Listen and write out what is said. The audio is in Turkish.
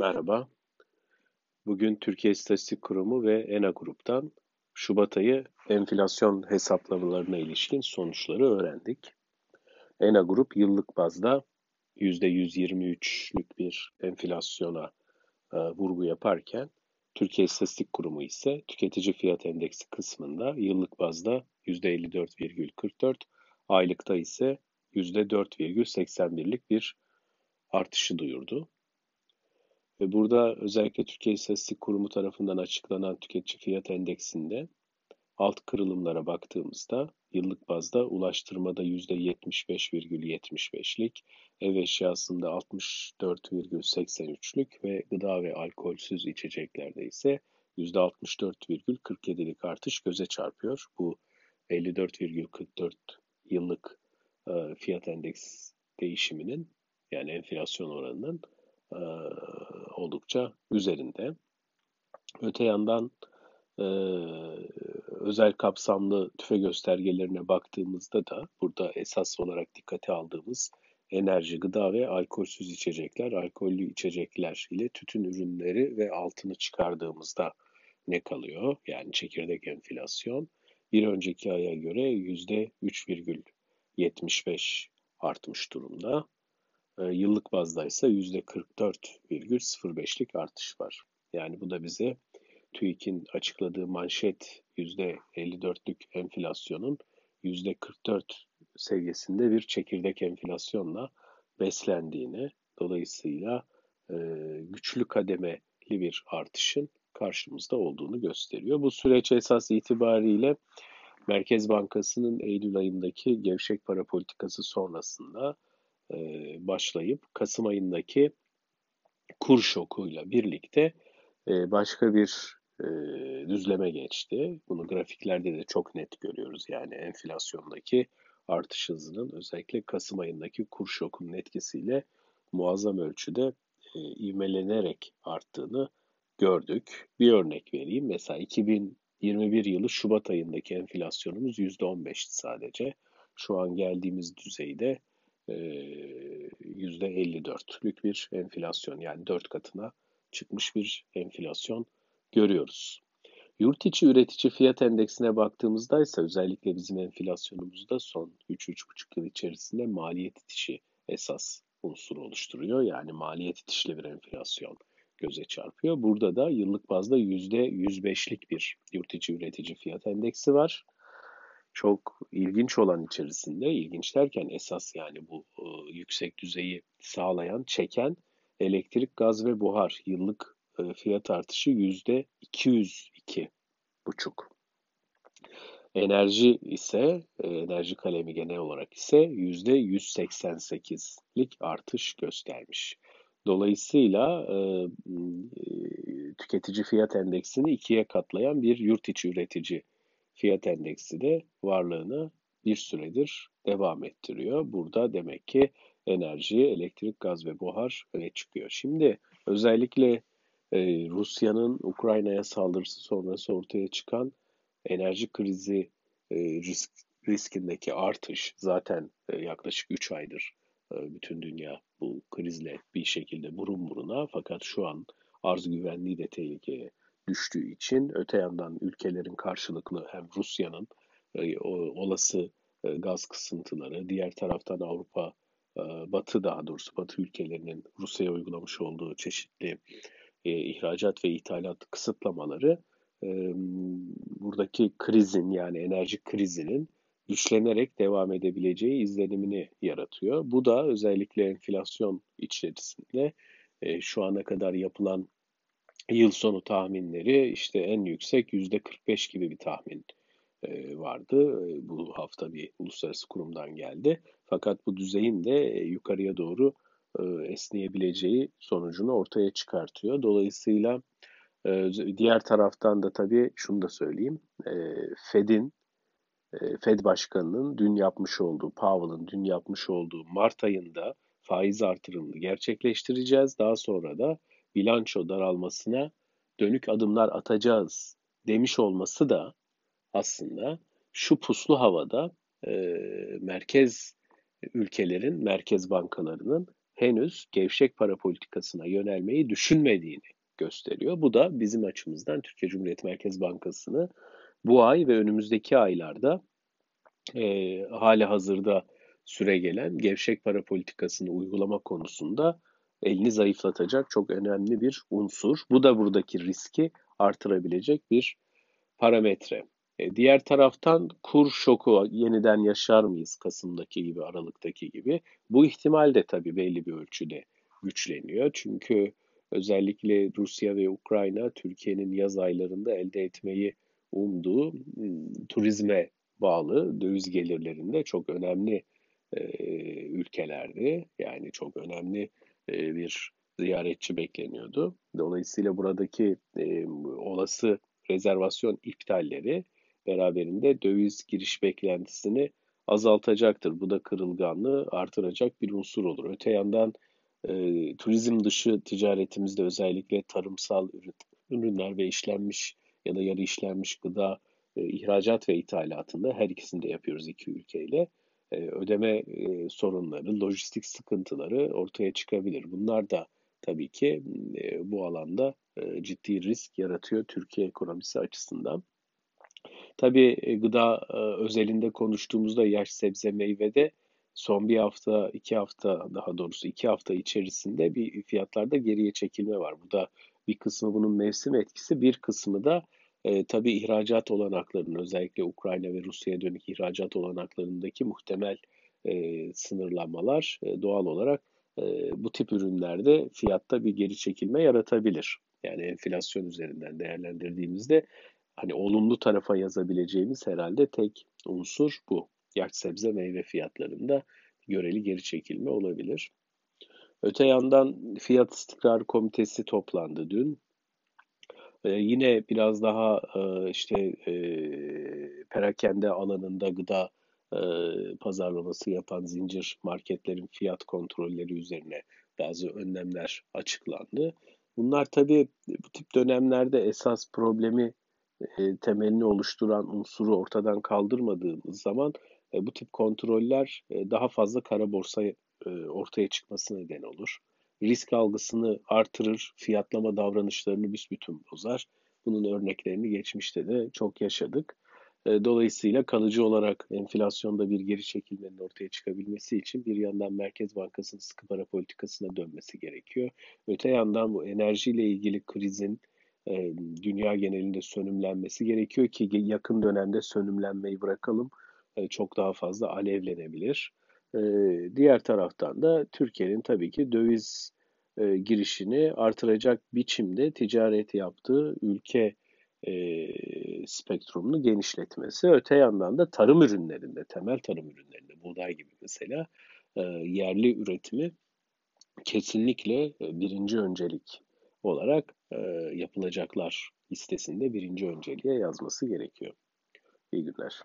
Merhaba. Bugün Türkiye İstatistik Kurumu ve ENA Grup'tan Şubat ayı enflasyon hesaplamalarına ilişkin sonuçları öğrendik. ENA Grup yıllık bazda %123'lük bir enflasyona e, vurgu yaparken Türkiye İstatistik Kurumu ise tüketici fiyat endeksi kısmında yıllık bazda %54,44, aylıkta ise %4,81'lik bir artışı duyurdu. Ve burada özellikle Türkiye İstatistik Kurumu tarafından açıklanan tüketici fiyat endeksinde alt kırılımlara baktığımızda yıllık bazda ulaştırmada %75,75'lik, ev eşyasında 64,83'lük ve gıda ve alkolsüz içeceklerde ise %64,47'lik artış göze çarpıyor. Bu 54,44 yıllık e, fiyat endeks değişiminin yani enflasyon oranının e, oldukça üzerinde. Öte yandan e, özel kapsamlı tüfe göstergelerine baktığımızda da burada esas olarak dikkate aldığımız enerji, gıda ve alkolsüz içecekler, alkollü içecekler ile tütün ürünleri ve altını çıkardığımızda ne kalıyor? Yani çekirdek enflasyon bir önceki aya göre %3,75 artmış durumda. E, yıllık bazda ise %44,05'lik artış var. Yani bu da bize TÜİK'in açıkladığı manşet %54'lük enflasyonun %44 seviyesinde bir çekirdek enflasyonla beslendiğini, dolayısıyla e, güçlü kademeli bir artışın karşımızda olduğunu gösteriyor. Bu süreç esas itibariyle Merkez Bankası'nın Eylül ayındaki gevşek para politikası sonrasında e, başlayıp Kasım ayındaki kur şokuyla birlikte e, başka bir e, düzleme geçti. Bunu grafiklerde de çok net görüyoruz. Yani enflasyondaki artış hızının özellikle Kasım ayındaki kur şokunun etkisiyle muazzam ölçüde ivmelenerek arttığını gördük. Bir örnek vereyim. Mesela 2021 yılı Şubat ayındaki enflasyonumuz %15'ti sadece. Şu an geldiğimiz düzeyde %54'lük bir enflasyon yani 4 katına çıkmış bir enflasyon görüyoruz. Yurt içi üretici fiyat endeksine baktığımızda ise özellikle bizim enflasyonumuzda son 3-3,5 yıl içerisinde maliyet itişi esas unsuru oluşturuyor. Yani maliyet itişli bir enflasyon göze çarpıyor. Burada da yıllık bazda %105'lik bir yurt içi üretici fiyat endeksi var çok ilginç olan içerisinde, ilginç derken esas yani bu e, yüksek düzeyi sağlayan, çeken elektrik, gaz ve buhar yıllık e, fiyat artışı yüzde 202 buçuk. Enerji ise, e, enerji kalemi genel olarak ise yüzde 188'lik artış göstermiş. Dolayısıyla e, tüketici fiyat endeksini ikiye katlayan bir yurt içi üretici fiyat endeksi de varlığını bir süredir devam ettiriyor. Burada demek ki enerji, elektrik, gaz ve buhar öne çıkıyor. Şimdi özellikle e, Rusya'nın Ukrayna'ya saldırısı sonrası ortaya çıkan enerji krizi e, risk, riskindeki artış zaten e, yaklaşık 3 aydır e, bütün dünya bu krizle bir şekilde burun buruna fakat şu an arz güvenliği de tehlikeye düştüğü için öte yandan ülkelerin karşılıklı hem Rusya'nın e, olası e, gaz kısıntıları, diğer taraftan Avrupa, e, Batı daha doğrusu Batı ülkelerinin Rusya'ya uygulamış olduğu çeşitli ihracat ve ithalat kısıtlamaları buradaki krizin yani enerji krizinin güçlenerek devam edebileceği izlenimini yaratıyor. Bu da özellikle enflasyon içerisinde şu ana kadar yapılan yıl sonu tahminleri işte en yüksek yüzde 45 gibi bir tahmin e, vardı. E, bu hafta bir uluslararası kurumdan geldi. Fakat bu düzeyin de e, yukarıya doğru esneyebileceği sonucunu ortaya çıkartıyor. Dolayısıyla diğer taraftan da tabii şunu da söyleyeyim. Fed'in Fed Başkanı'nın dün yapmış olduğu, Powell'ın dün yapmış olduğu Mart ayında faiz artırımını gerçekleştireceğiz. Daha sonra da bilanço daralmasına dönük adımlar atacağız demiş olması da aslında şu puslu havada e, merkez ülkelerin, merkez bankalarının henüz gevşek para politikasına yönelmeyi düşünmediğini gösteriyor. Bu da bizim açımızdan Türkiye Cumhuriyet Merkez Bankası'nı bu ay ve önümüzdeki aylarda e, hali hazırda süre gelen gevşek para politikasını uygulama konusunda elini zayıflatacak çok önemli bir unsur. Bu da buradaki riski artırabilecek bir parametre. E, diğer taraftan kur şoku yeniden yaşar mıyız Kasım'daki gibi, Aralık'taki gibi? Bu ihtimal de tabii belli bir ölçüde güçleniyor. Çünkü özellikle Rusya ve Ukrayna Türkiye'nin yaz aylarında elde etmeyi umduğu hmm, turizme bağlı döviz gelirlerinde çok önemli e, ülkelerdi. Yani çok önemli e, bir ziyaretçi bekleniyordu. Dolayısıyla buradaki e, olası rezervasyon iptalleri beraberinde döviz giriş beklentisini azaltacaktır. Bu da kırılganlığı artıracak bir unsur olur. Öte yandan e, turizm dışı ticaretimizde özellikle tarımsal ürünler ve işlenmiş ya da yarı işlenmiş gıda ihracat ve ithalatında her ikisini de yapıyoruz iki ülkeyle. Ödeme sorunları, lojistik sıkıntıları ortaya çıkabilir. Bunlar da tabii ki bu alanda ciddi risk yaratıyor Türkiye ekonomisi açısından. Tabii gıda özelinde konuştuğumuzda yaş sebze meyvede son bir hafta, iki hafta daha doğrusu iki hafta içerisinde bir fiyatlarda geriye çekilme var. Bu da bir kısmı bunun mevsim etkisi, bir kısmı da e, tabii ihracat olanaklarının özellikle Ukrayna ve Rusya'ya dönük ihracat olanaklarındaki muhtemel e, sınırlanmalar e, doğal olarak e, bu tip ürünlerde fiyatta bir geri çekilme yaratabilir. Yani enflasyon üzerinden değerlendirdiğimizde hani olumlu tarafa yazabileceğimiz herhalde tek unsur bu. Yaş sebze meyve fiyatlarında göreli geri çekilme olabilir. Öte yandan Fiyat İstikrar Komitesi toplandı dün. Ee, yine biraz daha e, işte e, perakende alanında gıda e, pazarlaması yapan zincir marketlerin fiyat kontrolleri üzerine bazı önlemler açıklandı. Bunlar tabii bu tip dönemlerde esas problemi e, temelini oluşturan unsuru ortadan kaldırmadığımız zaman e, bu tip kontroller e, daha fazla kara borsa e, ortaya çıkması neden olur. Risk algısını artırır, fiyatlama davranışlarını büsbütün bozar. Bunun örneklerini geçmişte de çok yaşadık. E, dolayısıyla kalıcı olarak enflasyonda bir geri çekilmenin ortaya çıkabilmesi için bir yandan Merkez Bankası'nın sıkı para politikasına dönmesi gerekiyor. Öte yandan bu enerjiyle ilgili krizin e, dünya genelinde sönümlenmesi gerekiyor ki yakın dönemde sönümlenmeyi bırakalım e, çok daha fazla alevlenebilir. E, diğer taraftan da Türkiye'nin tabii ki döviz girişini artıracak biçimde ticaret yaptığı ülke spektrumunu genişletmesi. Öte yandan da tarım ürünlerinde, temel tarım ürünlerinde, buğday gibi mesela yerli üretimi kesinlikle birinci öncelik olarak e, yapılacaklar listesinde birinci önceliğe yazması gerekiyor. İyi günler.